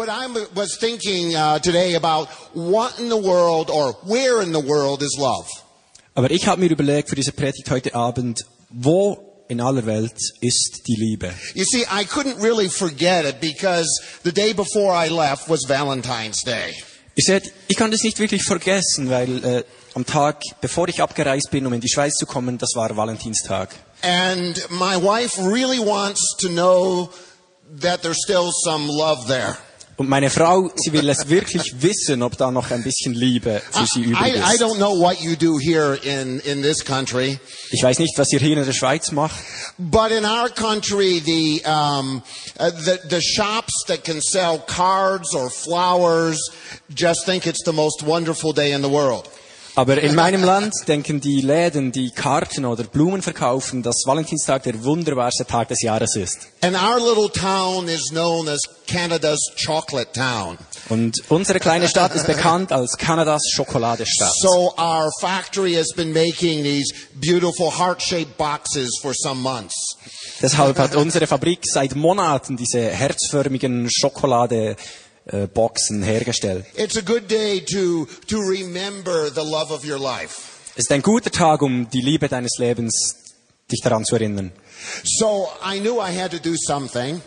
But I was thinking uh, today about what in the world or where in the world is love? Aber ich habe mir überlegt für diese Predigt heute Abend, wo in aller Welt ist die Liebe? You see, I couldn't really forget it because the day before I left was Valentine's Day. Ihr seht, ich kann das nicht wirklich vergessen, weil äh, am Tag, bevor ich abgereist bin, um in die Schweiz zu kommen, das war Valentinstag. And my wife really wants to know that there's still some love there. Und meine Frau, sie will es wirklich wissen, ob da noch ein bisschen Liebe für sie übrig I, I ist. don't know what you do here in, in this country, Ich weiß nicht, was ihr hier in der Schweiz macht, but in our country, the, um, uh, the, the shops that can sell cards or flowers just think it's the most wonderful day in the world. Aber in meinem Land denken die Läden, die Karten oder Blumen verkaufen, dass Valentinstag der wunderbarste Tag des Jahres ist. And our little town is known as Canada's chocolate town. Und unsere kleine Stadt ist bekannt als Kanadas Schokoladestadt. So our factory has been making these beautiful heart-shaped boxes for some months. Deshalb hat unsere Fabrik seit Monaten diese herzförmigen Schokolade-Boxen hergestellt. It's a good day to, to remember the love of your life. Es ist ein guter Tag, um die Liebe deines Lebens dich daran zu erinnern. So I knew I had to do something.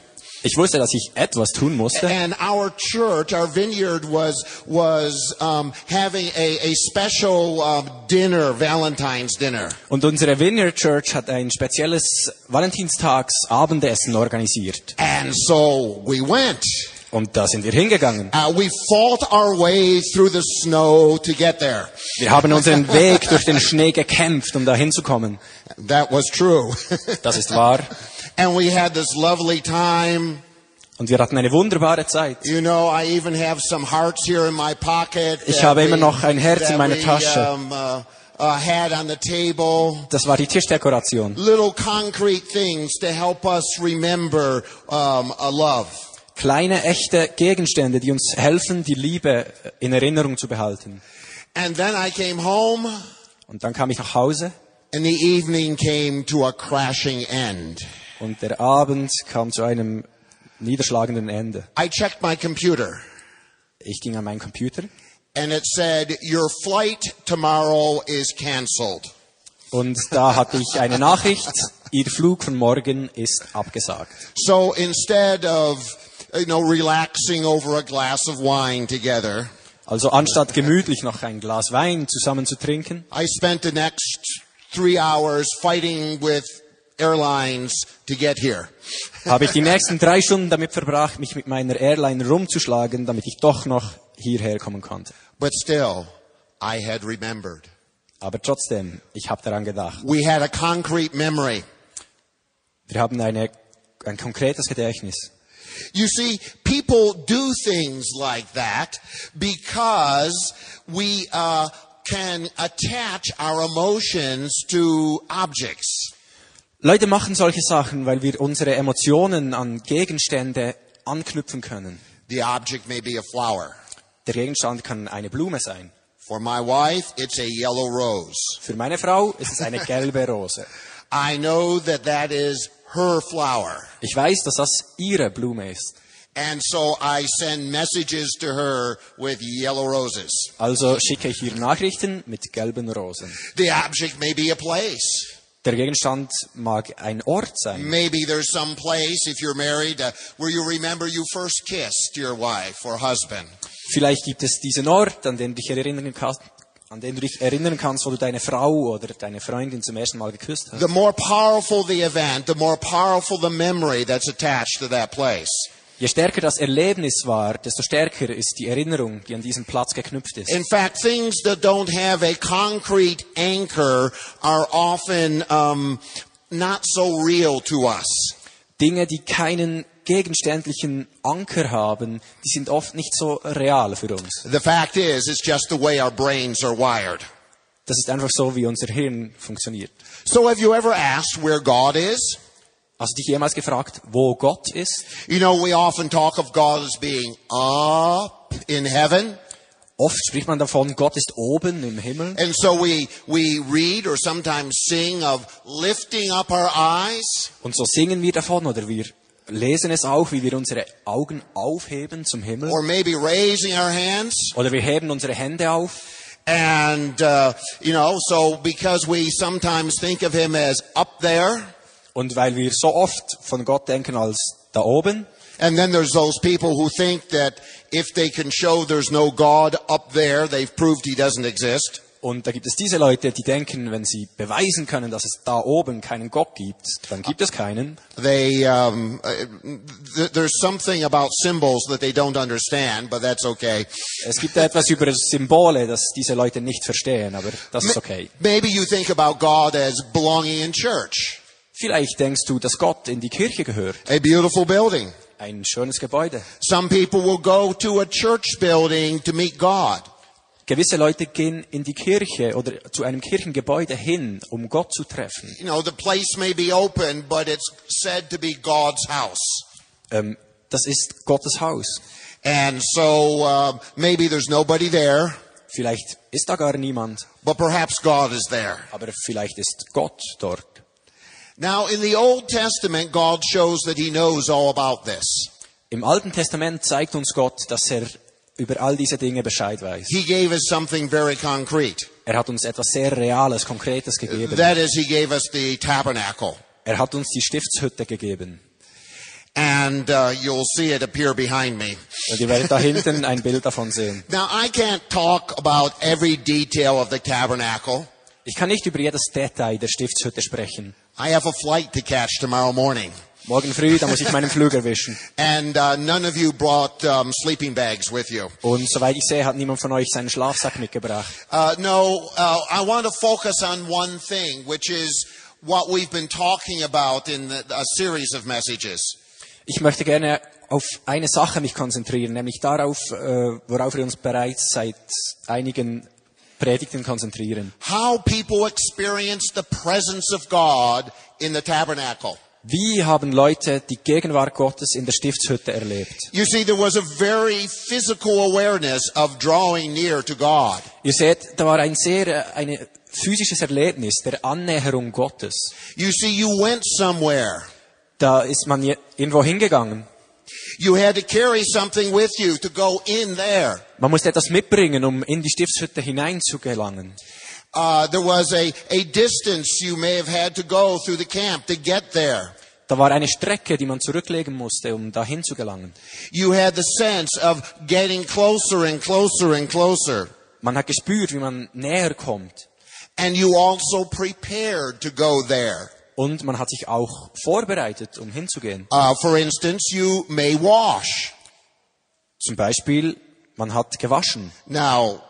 Ich wusste, dass ich etwas tun musste. And our church, our vineyard was, was um, having a, a special um, dinner, Valentine's dinner. Und unsere Vineyard Church hat ein spezielles Valentinstags-Abendessen organisiert. And so we went. Und da sind wir hingegangen. Uh, we fought our way through the snow to get there. Wir haben unseren Weg durch den Schnee gekämpft, um da hinzukommen. That was true. Das ist wahr. and we had this lovely time. Und wir hatten eine wunderbare Zeit. You know, I even have some hearts here in my pocket. Ich habe immer noch ein Herz in meiner we, Tasche. Um, uh, uh, had on the table. Das war die Tischdekoration. Little concrete things to help us remember um, a love. Kleine, echte Gegenstände, die uns helfen, die Liebe in Erinnerung zu behalten. And then I came home, Und dann kam ich nach Hause and the evening came to a crashing end. und der Abend kam zu einem niederschlagenden Ende. I checked my computer, Ich ging an meinen Computer and it said, Your flight tomorrow is canceled. und da hatte ich eine Nachricht, Ihr Flug von morgen ist abgesagt. So instead of, you know, relaxing over a glass of wine together, Also anstatt gemütlich noch ein Glas Wein zusammen zu trinken, I spent the next three hours fighting with airlines to get here. habe ich die nächsten drei Stunden damit verbracht, mich mit meiner Airline rumzuschlagen, damit ich doch noch hierher kommen konnte. But still, I had remembered. Aber trotzdem, ich habe daran gedacht. We had a concrete memory. Wir haben eine, ein konkretes Gedächtnis. You see, people do things like that because we uh, can attach our emotions to objects. Leute machen solche Sachen, weil wir unsere Emotionen an Gegenstände anknüpfen können. The object may be a flower. Der Gegenstand kann eine Blume sein. For my wife, it's a yellow rose. Für meine Frau ist es eine gelbe Rose. I know that that is her flower. Ich weiß, dass das ihre Blume ist. And so I send messages to her with yellow roses. Also schicke ich ihr Nachrichten mit gelben Rosen. The object may be a place. Der Gegenstand mag ein Ort sein. Maybe there's some place, if you're married, uh, where you remember you first kissed your wife or husband. Vielleicht gibt es diesen Ort, an den du dich erinnern kannst, an den du dich erinnern kannst, wo du deine Frau oder deine Freundin zum ersten Mal geküsst hast. The more powerful the event, the more powerful the memory that's attached to that place. Je stärker das Erlebnis war, desto stärker ist die Erinnerung, die an diesen Platz geknüpft ist. In fact, things that don't have a concrete anchor are often um, not so real to us. Dinge, die keinen gegenständlichen Anker haben, die sind oft nicht so real für uns. The fact is, it's just the way our brains are wired. Das ist einfach so, wie unser Hirn funktioniert. So have you ever asked where God is? Hast du dich jemals gefragt, wo Gott ist? You know, we often talk of God as being up in heaven. Oft spricht man davon, Gott ist oben im Himmel. And so we, we read or sometimes sing of lifting up our eyes. Und so singen wir davon oder wir lesen es auch, wie wir unsere Augen aufheben zum Himmel. or maybe raising our hands. Oder wir heben unsere Hände auf. And, uh, you know, so because we sometimes think of him as up there, Und weil wir so oft von Gott denken als da oben. and then there's those people who think that if they can show there's no God up there, they've proved he doesn't exist. Und da gibt es diese Leute, die denken, wenn sie beweisen können, dass es da oben keinen Gott gibt, dann gibt es keinen. They, um, uh, th- there's something about symbols that they don't understand, but that's okay. Es gibt etwas über Symbole, das diese Leute nicht verstehen, aber das ist okay. Maybe you think about God as belonging in church, Vielleicht denkst du, dass Gott in die Kirche gehört. a beautiful building. Ein schönes Gebäude. Some people will go to a church building to meet God. Gewisse Leute gehen in die Kirche oder zu einem Kirchengebäude hin, um Gott zu treffen. You know, the place may be open, but it's said to be God's house. Ähm, das ist Gottes Haus. And so uh, maybe there's nobody there, Vielleicht ist da gar niemand, but perhaps God is there. aber vielleicht ist Gott dort. Now, in the Old Testament, God shows that He knows all about this. Im Alten Testament zeigt uns Gott, dass er über all diese Dinge Bescheid weiß. He gave us something very concrete. Er hat uns etwas sehr Reales, Konkretes gegeben. That is, He gave us the tabernacle. Er hat uns die Stiftshütte gegeben. And uh, you'll see it appear behind me. Und ihr werdet da hinten ein Bild davon sehen. Now, I can't talk about every detail of the tabernacle. Ich kann nicht über jedes Detail der Stiftshütte sprechen. I have a flight to catch tomorrow morning. Morgen früh, da muss ich meinen Flug erwischen. And uh, none of you brought um, sleeping bags with you. Und soweit ich sehe, hat niemand von euch seinen Schlafsack mitgebracht. Uh, no, uh, I want to focus on one thing, which is what we've been talking about in the, a series of messages. Ich möchte gerne auf eine Sache mich konzentrieren, nämlich darauf, äh, worauf wir uns bereits seit einigen Predigten konzentrieren. How people experience the presence of God in the tabernacle. Wie haben Leute die Gegenwart Gottes in der Stiftshütte erlebt? You see, there was a very physical awareness of drawing near to God. Ihr seht, da war ein sehr äh, ein physisches Erlebnis der Annäherung Gottes. You see, you went somewhere. Da ist man irgendwo hingegangen. You had to carry something with you to go in there. Man musste etwas mitbringen, um in die Stiftshütte hineinzugelangen. Uh, there was a, a distance you may have had to go through the camp to get there. Da war eine Strecke, die man zurücklegen musste, um dahin zu gelangen. You had the sense of getting closer and closer and closer. Man hat gespürt, wie man näher kommt. And you also prepared to go there. Und man hat sich auch vorbereitet, um hinzugehen. Uh, for instance, you may wash. Zum Beispiel, man hat gewaschen. Now,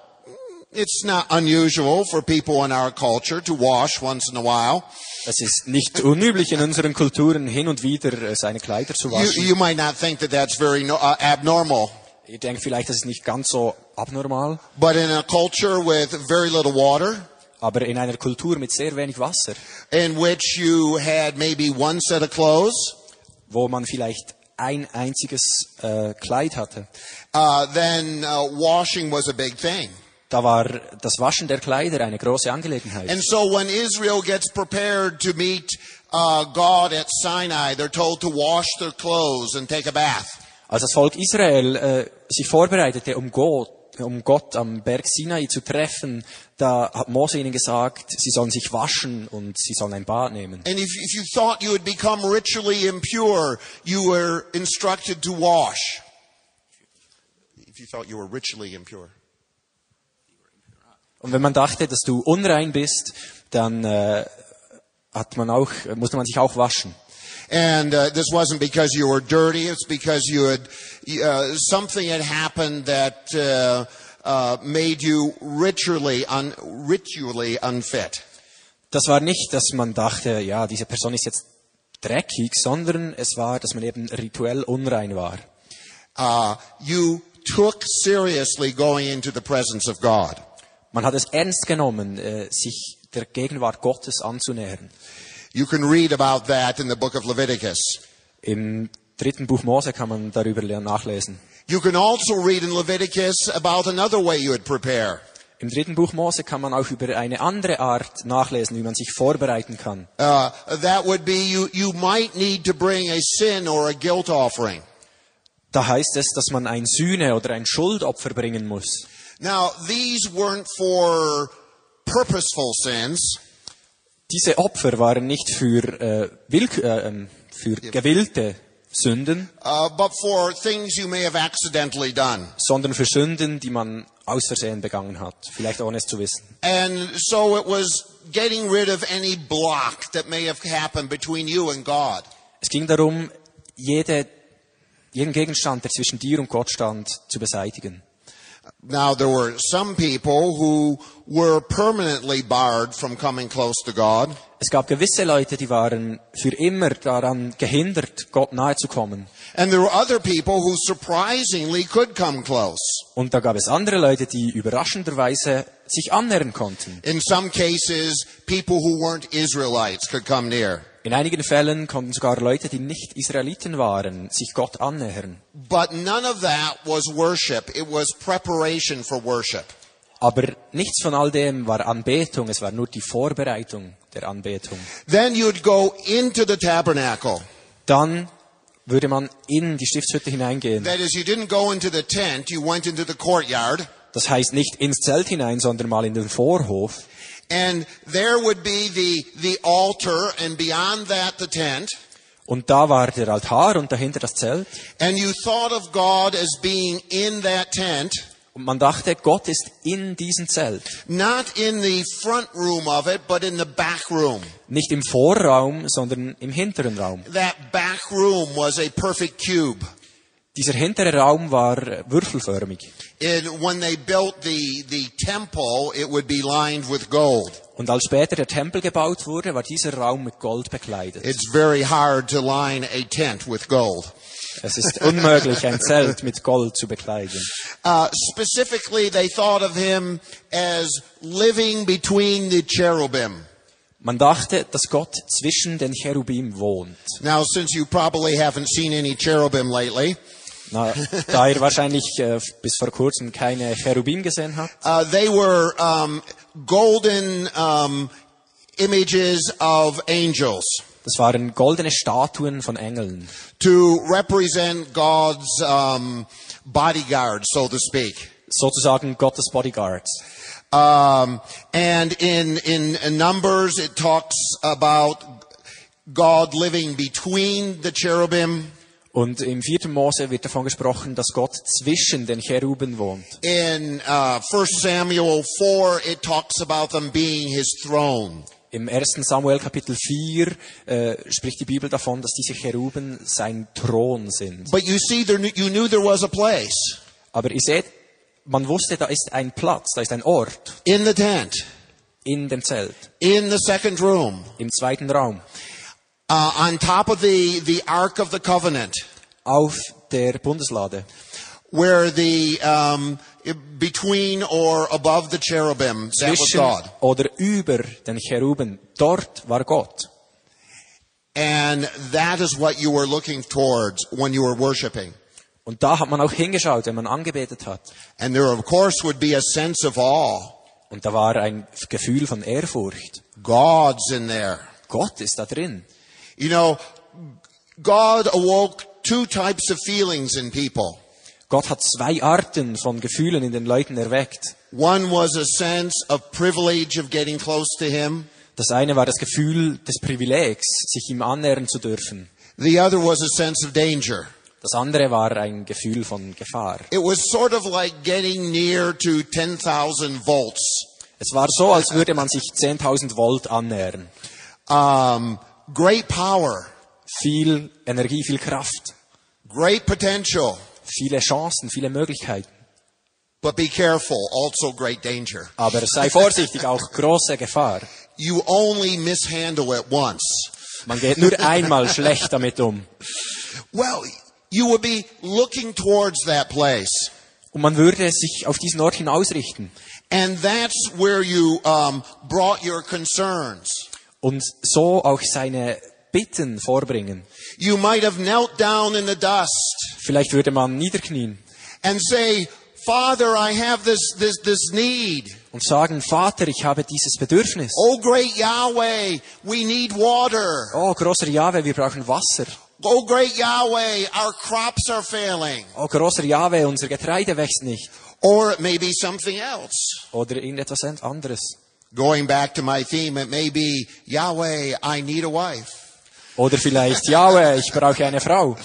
it's not unusual for people in our culture to wash once in a while. Es ist nicht unüblich in unseren Kulturen hin und wieder äh, seine Kleider zu You, waschen. you might not think that that's very no, uh, abnormal. Ihr denkt vielleicht, das ist nicht ganz so abnormal, But in a culture with very little water, aber in einer Kultur mit sehr wenig Wasser, in which you had maybe one set of clothes, wo man vielleicht ein einziges äh, Kleid hatte, uh, then uh, washing was a big thing. Da war das Waschen der Kleider eine große Angelegenheit. And so when Israel gets prepared to meet uh, God at Sinai, they're told to wash their clothes and take a bath. Als das Volk Israel äh, sich vorbereitete, um Gott, um Gott am Berg Sinai zu treffen, da hat Mose ihnen gesagt, sie sollen sich waschen und sie sollen ein Bad nehmen. And if, if you thought you had become ritually impure, you were instructed to wash. If you thought you were ritually impure. Und wenn man dachte, dass du unrein bist, dann äh, hat man auch, musste man sich auch waschen. And uh, this wasn't because you were dirty. It's because you had uh, something had happened that uh, uh, made you ritually un, ritually unfit. Das war nicht, dass man dachte, ja, diese Person ist jetzt dreckig, sondern es war, dass man eben rituell unrein war. Uh, you took seriously going into the presence of God. Man hat es ernst genommen, äh, sich der Gegenwart Gottes anzunähern. You can read about that in the book of Leviticus. Im dritten Buch Mose kann man darüber nachlesen. You can also read in Leviticus about another way you would prepare. Im dritten Buch Mose kann man auch über eine andere Art nachlesen, wie man sich vorbereiten kann. Uh, that would be you, you might need to bring a sin or a guilt offering. Da heißt es, dass man ein Sühne oder ein Schuldopfer bringen muss. Now, these weren't for purposeful sins. Diese Opfer waren nicht für, äh, äh, ähm, für gewillte Sünden, uh, but for things you may have accidentally done. sondern für Sünden, die man aus Versehen begangen hat, vielleicht ohne es zu wissen. And so it was getting rid of any block that may have happened between you and God. Es ging darum, jede, jeden Gegenstand, der zwischen dir und Gott stand, zu beseitigen. Now, there were some people who were permanently barred from coming close to God. Es gab gewisse Leute, die waren für immer daran gehindert, Gott nahe zu kommen. And there were other people who surprisingly could come close. Und da gab es andere Leute, die überraschenderweise sich annähern konnten. In some cases, people who weren't Israelites could come near. In einigen Fällen konnten sogar Leute, die nicht Israeliten waren, sich Gott annähern. But none of that was worship. It was preparation for worship. Aber nichts von all dem war Anbetung, es war nur die Vorbereitung der Anbetung. Then you'd go into the tabernacle. Dann würde man in die Stiftshütte hineingehen. That is, you didn't go into the tent, you went into the courtyard. Das heißt nicht ins Zelt hinein, sondern mal in den Vorhof. And there would be the, the altar, and beyond that, the tent. Und da war der Altar und dahinter das Zelt. And you thought of God as being in that tent, Und man dachte, Gott ist in diesem Zelt. not in the front room of it, but in the back room. Nicht im Vorraum, sondern im hinteren Raum. That back room was a perfect cube. Dieser hintere Raum war würfelförmig. And when they built the, the temple, it would be lined with gold. Und als später der Tempel gebaut wurde, war dieser Raum mit Gold bekleidet. It's very hard to line a tent with gold. Es ist unmöglich, ein Zelt mit Gold zu bekleiden. Uh, specifically, they thought of him as living between the cherubim. Man dachte, dass Gott zwischen den Cherubim wohnt. Now, since you probably haven't seen any cherubim lately, Na, da ihr wahrscheinlich äh, bis vor kurzem keine Cherubim gesehen habt, uh, they were um, golden um, images of angels das waren goldene Statuen von Engeln, to represent God's um, bodyguard, so to speak. sozusagen Gottes Bodyguards. Um, and in, in Numbers, it talks about God living between the cherubim. Und im vierten Mose wird davon gesprochen, dass Gott zwischen den Cheruben wohnt. In uh, 1 Samuel 4, it talks about them being his throne. Im 1. Samuel Kapitel 4 äh, spricht die Bibel davon, dass diese Cheruben sein Thron sind. But you see, there, you knew there was a place Aber ihr seht, man wusste, da ist ein Platz, da ist ein Ort in the tent, in dem Zelt, in the second room, im zweiten Raum, uh, on top of the, the Ark of the Covenant, auf der Bundeslade, where the, um, between or above the cherubim, that was God. oder über den Cheruben. Dort war Gott. And that is what you were looking towards when you were worshiping. Und da hat man auch hingeschaut, wenn man angebetet hat. And there, of course, would be a sense of awe. Und da war ein Gefühl von Ehrfurcht. God's in there. Gott ist da drin. You know, God awoke two types of feelings in people. Gott hat zwei Arten von Gefühlen in den Leuten erweckt. One was a sense of privilege of getting close to Him. Das eine war das Gefühl des Privilegs, sich ihm annähern zu dürfen. The other was a sense of danger. Das andere war ein Gefühl von Gefahr. It was sort of like getting near to 10,000 volts. Es war so, als würde man sich 10.000 Volt annähern. Um, great power, Viel Energie, viel Kraft, great potential, viele Chancen, viele Möglichkeiten. but be careful, also great danger. Aber sei vorsichtig, auch große Gefahr. You only mishandle it once. Man geht nur einmal schlecht damit um. Well, you would be looking towards that place. Und man würde sich auf diesen Ort hinausrichten. And that's where you um, brought your concerns. Und so auch seine Bitten vorbringen. You might have knelt down in the dust Vielleicht würde man niederknien and say, Father, I have this, this, this need. und sagen, Vater, ich habe dieses Bedürfnis. Oh, great Yahweh, we need water. Oh, großer Jahwe, wir brauchen Wasser. Oh, great Yahweh, our crops are failing. Oh, großer Jahwe, unser Getreide wächst nicht. Or it may be something else. Oder irgendetwas anderes. Going back to my theme, it may be Yahweh, I need a wife. Oder vielleicht, Jahwe, ich brauche eine Frau.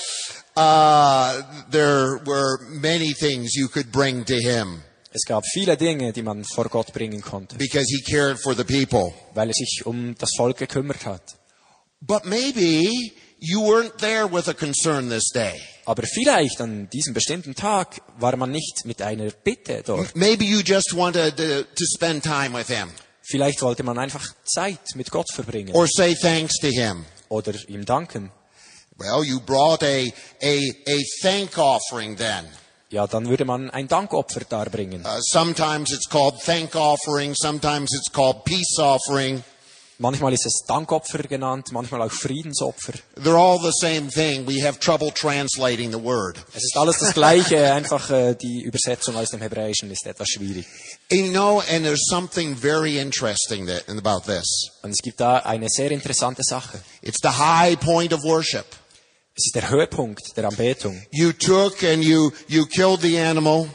Uh, there were many things you could bring to him Es gab viele Dinge, die man vor Gott bringen konnte, because he cared for the people. weil er sich um das Volk gekümmert hat. But maybe you weren't there with a concern this day. Aber vielleicht an diesem bestimmten Tag war man nicht mit einer Bitte dort. Maybe you just wanted to, to spend time with him Vielleicht wollte man einfach Zeit mit Gott verbringen or say thanks to him. oder ihm danken. Well, you brought a, a, a thank offering then. Ja, dann würde man ein Dankopfer darbringen. Uh, sometimes it's called thank offering, sometimes it's called peace offering. Manchmal ist es Dankopfer genannt, manchmal auch Friedensopfer. They're all the same thing. We have trouble translating the word. Es ist alles das Gleiche, einfach äh, die Übersetzung aus dem Hebräischen ist etwas schwierig. And you know, and there's something very interesting that, about this. Und es gibt da eine sehr interessante Sache. It's the high point of worship. Es ist der Höhepunkt der Anbetung. You took and you, you killed the animal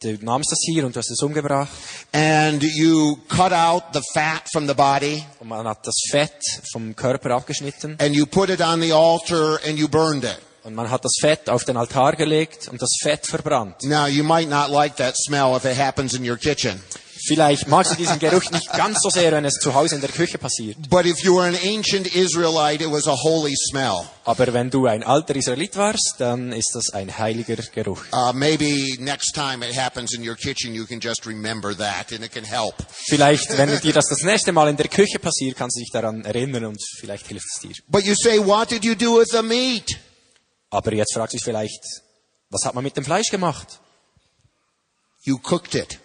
Du nahmst das Tier und du hast es umgebracht and you cut out the fat from the body und man hat das Fett vom Körper abgeschnitten and you put it on the altar and you burned it. und man hat das Fett auf den Altar gelegt und das Fett verbrannt. Now, you might not like that smell if it happens in your kitchen. Vielleicht magst du diesen Geruch nicht ganz so sehr, wenn es zu Hause in der Küche passiert. But if you were an ancient Israelite, it was a holy smell. Aber wenn du ein alter Israelit warst, dann ist das ein heiliger Geruch. Uh, maybe next time it happens in your kitchen, you can just remember that and it can help. Vielleicht, wenn dir das das nächste Mal in der Küche passiert, kannst du dich daran erinnern und vielleicht hilft es dir. But you say, what did you do with the meat? Aber jetzt fragt sich vielleicht, was hat man mit dem Fleisch gemacht? You cooked it.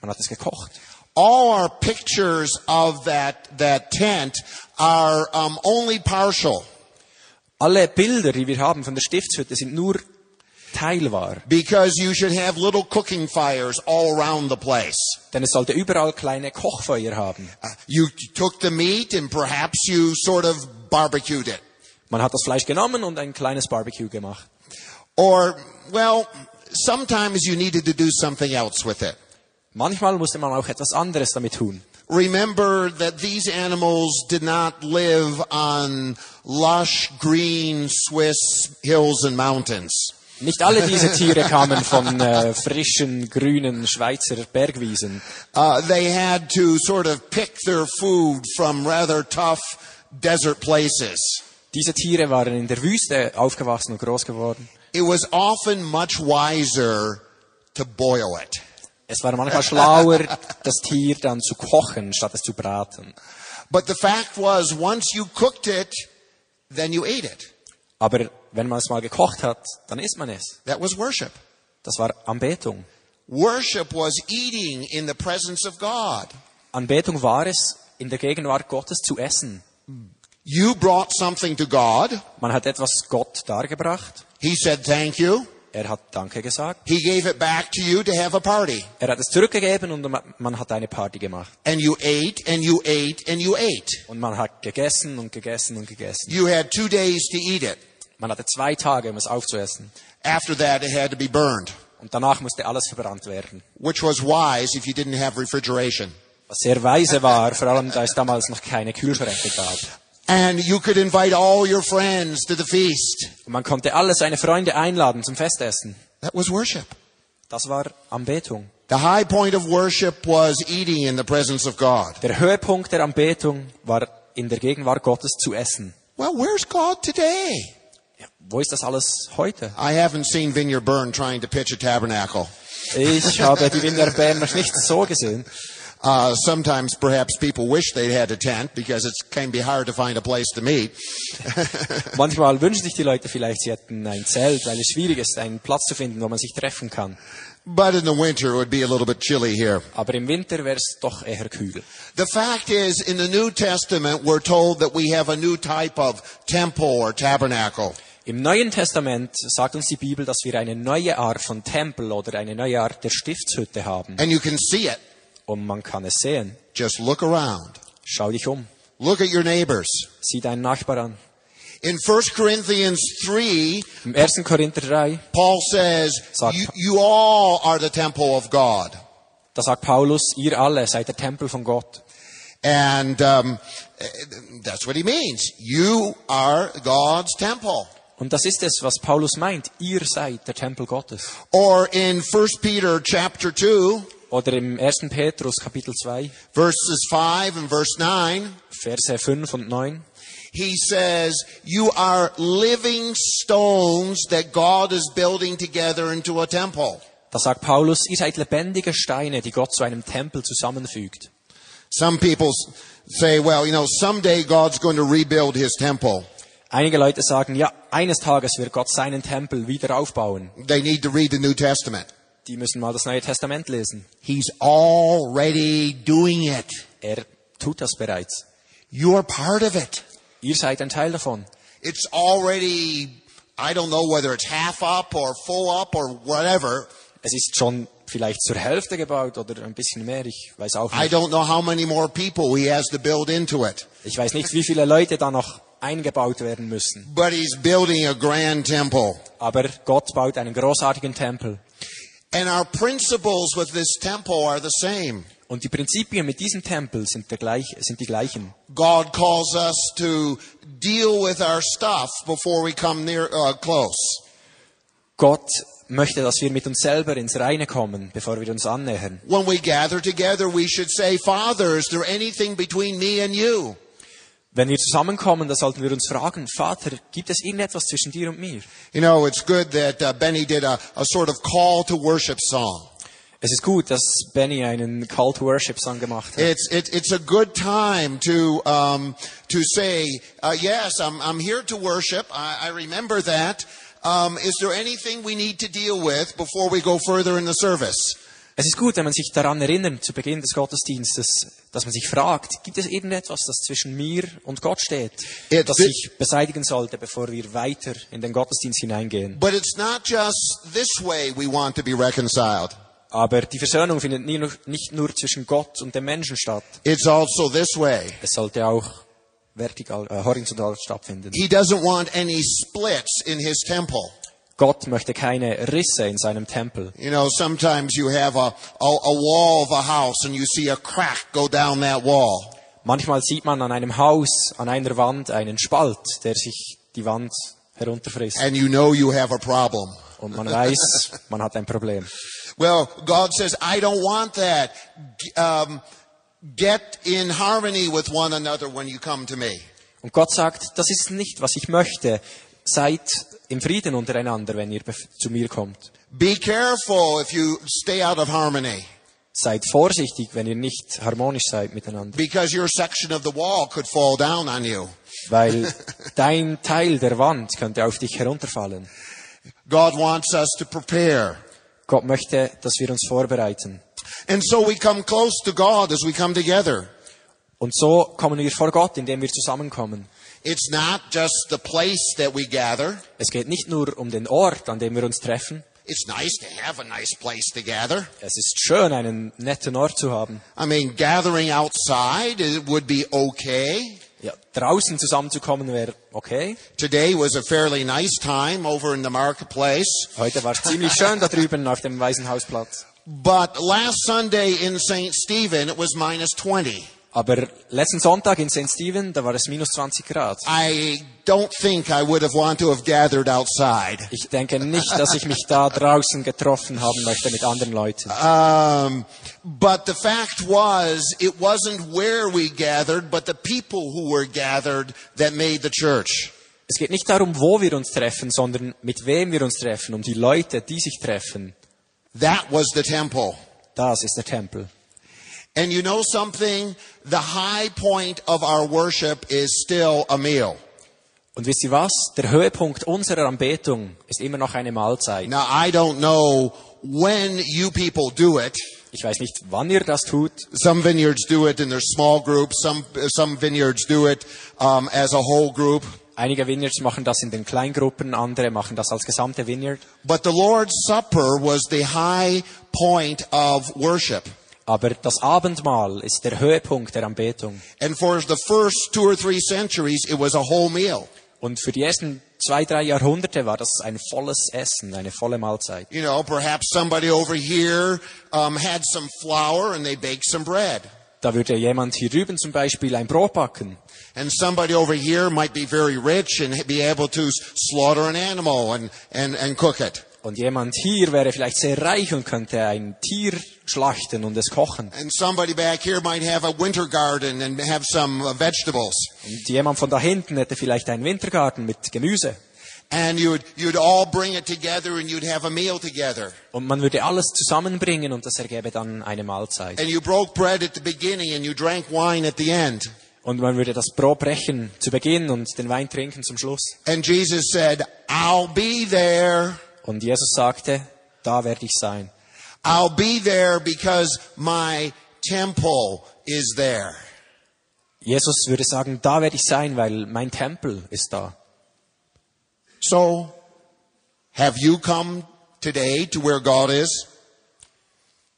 Man hat es gekocht. All our pictures of that, that tent are um, only partial Alle Bilder, die wir haben von der Stiftshütte, sind nur teilwahr. because you should have little cooking fires all around the place. Denn es sollte überall kleine Kochfeuer haben. Uh, you took the meat and perhaps you sort of barbecued it. Man hat das Fleisch genommen und ein kleines Barbecue gemacht. Or, well, sometimes you needed to do something else with it. Manchmal musste man auch etwas anderes damit tun. Remember that these animals did not live on lush green Swiss hills and mountains. Nicht alle diese Tiere kamen von äh, frischen, grünen Schweizer Bergwiesen. Uh, they had to sort of pick their food from rather tough desert places. Diese Tiere waren in der Wüste aufgewachsen und groß geworden. It was often much wiser to boil it. Es war manchmal schlauer, das Tier dann zu kochen, statt es zu braten. But the fact was, once you cooked it, then you ate it. Aber wenn man es mal gekocht hat, dann isst man es. That was worship. Das war Anbetung. Worship was eating in the presence of God. Anbetung war es, in der Gegenwart Gottes zu essen. You brought something to God. Man hat etwas Gott dargebracht. He said thank you. Er hat Danke gesagt. He gave it back to you to have a party. Er hat es zurückgegeben und man hat eine Party gemacht. And you ate and you ate and you ate. Und man hat gegessen und gegessen und gegessen. You had two days to eat it. Man hatte zwei Tage, um es aufzuessen. After that, it had to be burned, Und danach musste alles verbrannt werden. which was wise if you didn't have refrigeration. Was sehr weise war, vor allem da es damals noch keine Kühlschränke gab. And you could invite all your friends to the feast. Und man konnte alle seine Freunde einladen zum Festessen. That was worship. Das war Anbetung. The high point of worship was eating in the presence of God. Der Höhepunkt der Anbetung war in der Gegenwart Gottes zu essen. Well, where's God today? Ja, wo ist das alles heute? I haven't seen Vineyard Burn trying to pitch a tabernacle. Ich habe die Wiener Bären noch nicht so gesehen. Uh, sometimes perhaps people wish they had a tent because it can be hard to find a place to meet. Manchmal wünschen sich die Leute vielleicht, sie hätten ein Zelt, weil es schwierig ist, einen Platz zu finden, wo man sich treffen kann. but in the winter it would be a little bit chilly here. Aber im Winter wäre es doch eher kühl. The fact is, in the New Testament, we're told that we have a new type of temple or tabernacle. Im Neuen Testament sagt uns die Bibel, dass wir eine neue Art von Tempel oder eine neue Art der Stiftshütte haben. And you can see it. Und man kann es sehen. Just look around. Schau dich um. Look at your neighbors. Sieh deinen Nachbar an. In 1 Corinthians 3, Im 1. Korinther 3, Paul says, Sagt- you, you all are the temple of God. da sagt Paulus, ihr alle seid der Tempel von Gott. And um, that's what he means. You are God's temple. Und das ist es, was Paulus meint. Ihr seid der Tempel Gottes. Or in 1 Peter chapter 2, Oder im 1. Petrus Kapitel 2, verses 5 and verse 9, Verse 5 und 9. he says, You are living stones that God is building together into a temple. Da sagt Paulus, ihr seid lebendige Steine, die Gott zu einem Tempel zusammenfügt. Some people say, Well, you know, someday God's going to rebuild his temple. Einige Leute sagen, ja, eines Tages wird Gott seinen Tempel wieder aufbauen. They need to read the New Testament. Die müssen mal das Neue Testament lesen. He's already doing it. Er tut das bereits. You're part of it. Ihr seid ein Teil davon. It's already, I don't know whether it's half up or full up or whatever. Es ist schon vielleicht zur Hälfte gebaut oder ein bisschen mehr, ich weiß auch I nicht. don't know how many more people he has to build into it. Ich weiß nicht, wie viele Leute da noch eingebaut werden müssen. But he's building a grand temple. Aber Gott baut einen großartigen Tempel. And our principles with this temple are the same. Und die Prinzipien mit diesem Tempel sind, der gleich, sind die gleichen. God calls us to deal with our stuff before we come near uh, close. Gott möchte, dass wir mit uns selber ins Reine kommen, bevor wir uns annähern. When we gather together, we should say, Father, is there anything between me and you? Wenn wir zusammenkommen, da sollten wir uns fragen, Vater, gibt es irgendetwas zwischen dir und mir? You know, it's good that uh, Benny did a, a sort of call to worship song. Es ist gut, dass Benny einen Call to Worship Song gemacht hat. It's it, it's a good time to um, to say uh, yes. I'm I'm here to worship. I, I remember that. Um, is there anything we need to deal with before we go further in the service? Es ist gut, wenn man sich daran erinnert, zu Beginn des Gottesdienstes, dass man sich fragt, gibt es irgendetwas, das zwischen mir und Gott steht, It- das ich beseitigen sollte, bevor wir weiter in den Gottesdienst hineingehen? But it's not just this way we want to be reconciled. Aber die Versöhnung findet nie nicht nur zwischen Gott und dem Menschen statt. It's also this way. Es sollte auch vertikal, äh, horizontal stattfinden. He doesn't want any splits in his temple. Gott möchte keine Risse in seinem Tempel. You know, sometimes you have a, a, a wall of a house and you see a crack go down that wall. Manchmal sieht man an einem Haus, an einer Wand einen Spalt, der sich die Wand herunterfrisst. And you know you have a problem. Und man weiß, man hat ein Problem. Well, God says, I don't want that. Um, get in harmony with one another when you come to me. Und Gott sagt, das ist nicht, was ich möchte. Seid im Frieden untereinander, wenn ihr zu mir kommt. Be careful if you stay out of harmony Seid vorsichtig, wenn ihr nicht harmonisch seid miteinander. because your section of the wall could fall down on you. Weil dein Teil der Wand könnte auf dich herunterfallen. God wants us to prepare. Gott möchte, dass wir uns vorbereiten. And so we come close to God as we come together. Und so kommen wir vor Gott, indem wir zusammenkommen. It's not just the place that we gather. Es geht nicht nur um den Ort, an dem wir uns treffen. It's nice to have a nice place to gather. Es ist schön, einen netten Ort zu haben. I mean, gathering outside it would be okay. Ja, draußen zusammenzukommen wäre okay. Today was a fairly nice time over in the marketplace. Heute war es ziemlich schön da drüben auf dem Waisenhausplatz. But last Sunday in St. Stephen, it was minus 20. Aber letzten Sonntag in St. Stephen, da war es minus 20 Grad. I don't think I would have to have gathered outside. Ich denke nicht, dass ich mich da draußen getroffen haben möchte mit anderen Leuten. Um, but the fact was, it wasn't where we gathered, but the people who were gathered that made the church. Es geht nicht darum, wo wir uns treffen, sondern mit wem wir uns treffen, um die Leute, die sich treffen. That was the temple. Das ist der Tempel. And you know something? The high point of our worship is still a meal. Und wisst ihr was? Der Höhepunkt unserer Anbetung ist immer noch eine Mahlzeit. Now, I don't know when you people do it. Ich weiß nicht, wann ihr das tut. Some vineyards do it in their small groups. Some, some vineyards do it um, as a whole group. Einige Vineyards machen das in den Kleingruppen, andere machen das als gesamte Vineyard. But the Lord's Supper was the high point of worship. Aber das Abendmahl ist der Höhepunkt der Anbetung. And for the first two or three centuries, it was a whole meal. Und für die ersten zwei, drei Jahrhunderte war das ein volles Essen, eine volle Mahlzeit. You know, perhaps somebody over here um, had some flour and they baked some bread. Da würde jemand hier drüben zum Beispiel ein Brot backen. And somebody over here might be very rich and be able to slaughter an animal and, and, and cook it. Und jemand hier wäre vielleicht sehr reich und könnte ein Tier schlachten und es kochen. Uh. Und jemand von da hinten hätte vielleicht einen Wintergarten mit Gemüse. And you'd, you'd all bring it together and you'd have a meal together. Und man würde alles zusammenbringen und das ergäbe dann eine Mahlzeit. And you broke bread at the beginning and you drank wine at the end. Und man würde das Brot brechen zu Beginn und den Wein trinken zum Schluss. And Jesus said, I'll be there. Und Jesus sagte, da werde ich sein. I'll be there because my temple is there. Jesus würde sagen, da werde ich sein, weil mein Tempel ist da. So, have you come today to where God is?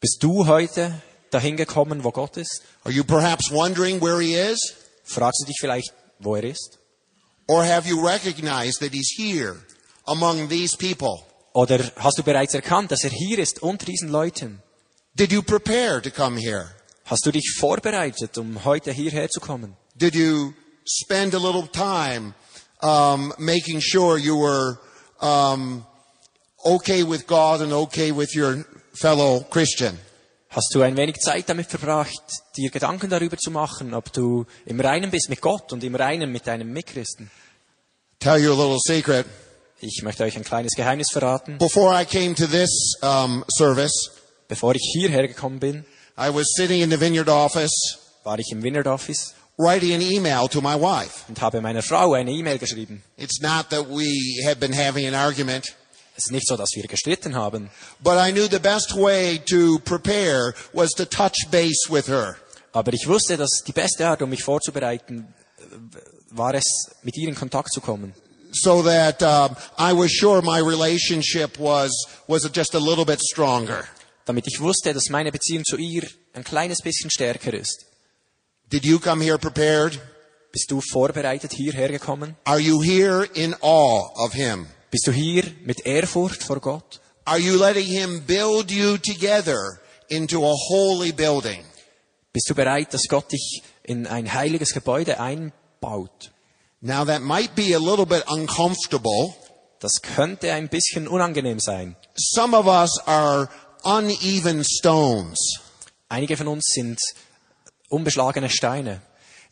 Bist du heute dahin gekommen, wo Gott ist? Are you perhaps wondering where He is? Fragst du dich vielleicht, wo er ist? Or have you recognized that He's here among these people? Oder hast du bereits erkannt, dass er hier ist unter diesen Leuten? Did you prepare to come here? Hast du dich vorbereitet, um heute hierher zu kommen? Did you spend a little time um, making sure you were um, okay with God and okay with your fellow Christian? Hast du ein wenig Zeit damit verbracht, dir Gedanken darüber zu machen, ob du im Reinen bist mit Gott und im Reinen mit deinem Mitchristen? Tell you a little secret. Ich möchte euch ein kleines Geheimnis verraten. Before I came to this um, service, Bevor ich hierher gekommen bin, I was sitting in the vineyard office war ich im Vineyard Office writing an email to my wife. und habe meiner Frau eine E-Mail geschrieben. It's not that we had been having an argument, Es ist nicht so, dass wir gestritten haben, but I knew the best way to prepare was to touch base with her. aber ich wusste, dass die beste Art, um mich vorzubereiten, war es, mit ihr in Kontakt zu kommen. So that um, I was sure my relationship was was just a little bit stronger. Damit ich wusste, dass meine Beziehung zu ihr ein kleines bisschen stärker ist. Did you come here prepared? Bist du vorbereitet hierher gekommen? Are you here in awe of Him? Bist du hier mit Ehrfurcht vor Gott? Are you letting Him build you together into a holy building? Bist du bereit, dass Gott dich in ein heiliges Gebäude einbaut? Now that might be a little bit uncomfortable. Das könnte ein bisschen unangenehm sein. Some of us are uneven stones, Einige von uns sind unbeschlagene Steine.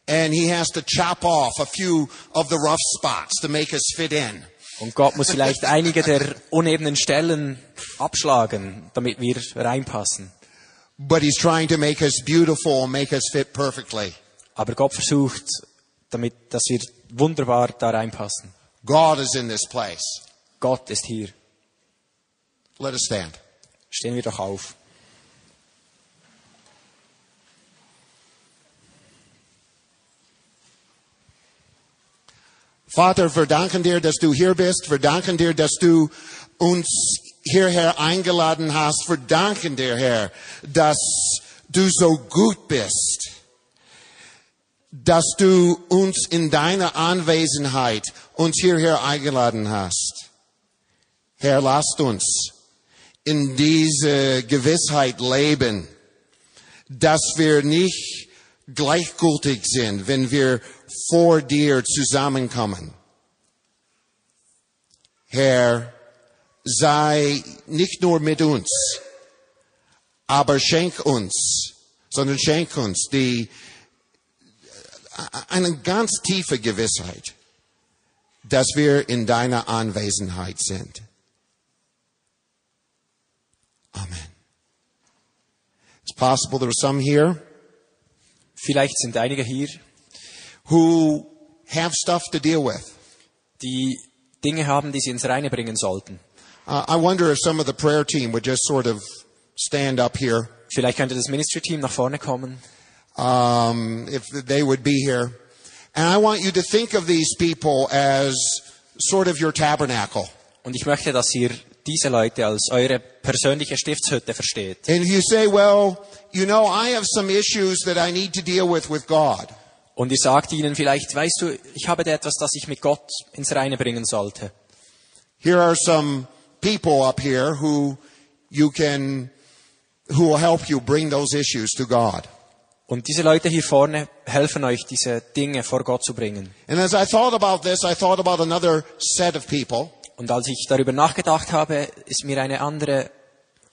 and He has to chop off a few of the rough spots to make us fit in. Und Gott muss vielleicht einige der unebenen Stellen abschlagen, damit wir reinpassen. But He's trying to make us beautiful and make us fit perfectly. Aber Gott versucht, damit, dass wir wunderbar da reinpassen. God is in this place. Gott ist hier. Let us stand. Stehen wir doch auf. Vater, wir danken dir, dass du hier bist. Wir danken dir, dass du uns hierher eingeladen hast. Wir danken dir, Herr, dass du so gut bist. Dass du uns in deiner Anwesenheit uns hierher eingeladen hast. Herr, lasst uns in diese Gewissheit leben, dass wir nicht gleichgültig sind, wenn wir vor dir zusammenkommen. Herr, sei nicht nur mit uns, aber schenk uns, sondern schenk uns die, eine ganz tiefe Gewissheit, dass wir in deiner Anwesenheit sind. Amen. It's possible there are some here Vielleicht sind einige hier, who have stuff to deal with. die Dinge haben, die sie ins Reine bringen sollten. Uh, I wonder if some of the prayer team would just sort of stand up here, Vielleicht könnte das Ministry-Team nach vorne kommen. Um, if they would be here. And I want you to think of these people as sort of your tabernacle. Und ich möchte, dass ihr diese Leute als eure persönliche Stiftshütte versteht. And if you say, well, you know, I have some issues that I need to deal with with God. Und ihr sagt ihnen vielleicht, weißt du, ich habe da etwas, das ich mit Gott ins Reine bringen sollte. Here are some people up here who you can, who will help you bring those issues to God. Und diese Leute hier vorne helfen euch, diese Dinge vor Gott zu bringen. This. Und als ich darüber nachgedacht habe, ist mir eine andere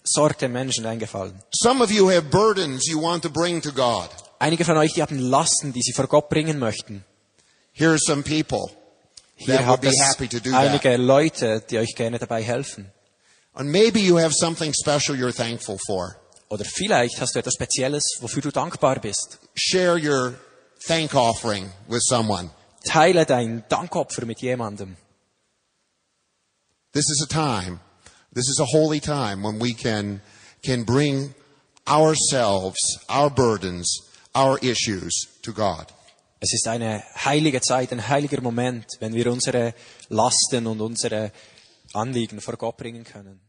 Sorte Menschen eingefallen. Some of you have burdens you want to bring to God. Einige von euch, die haben Lasten, die sie vor Gott bringen möchten. Here are some people Hier habt be es happy to do that. einige Leute, die euch gerne dabei helfen. And maybe you have something special you're thankful for. Oder vielleicht hast du etwas Spezielles, wofür du dankbar bist. Share your thank offering with someone. Teile dein Dankopfer mit jemandem. This is a time, this is a holy time when we can, can bring ourselves, our burdens, our issues to God. Es ist eine heilige Zeit, ein heiliger Moment, wenn wir unsere Lasten und unsere Anliegen vor Gott bringen können.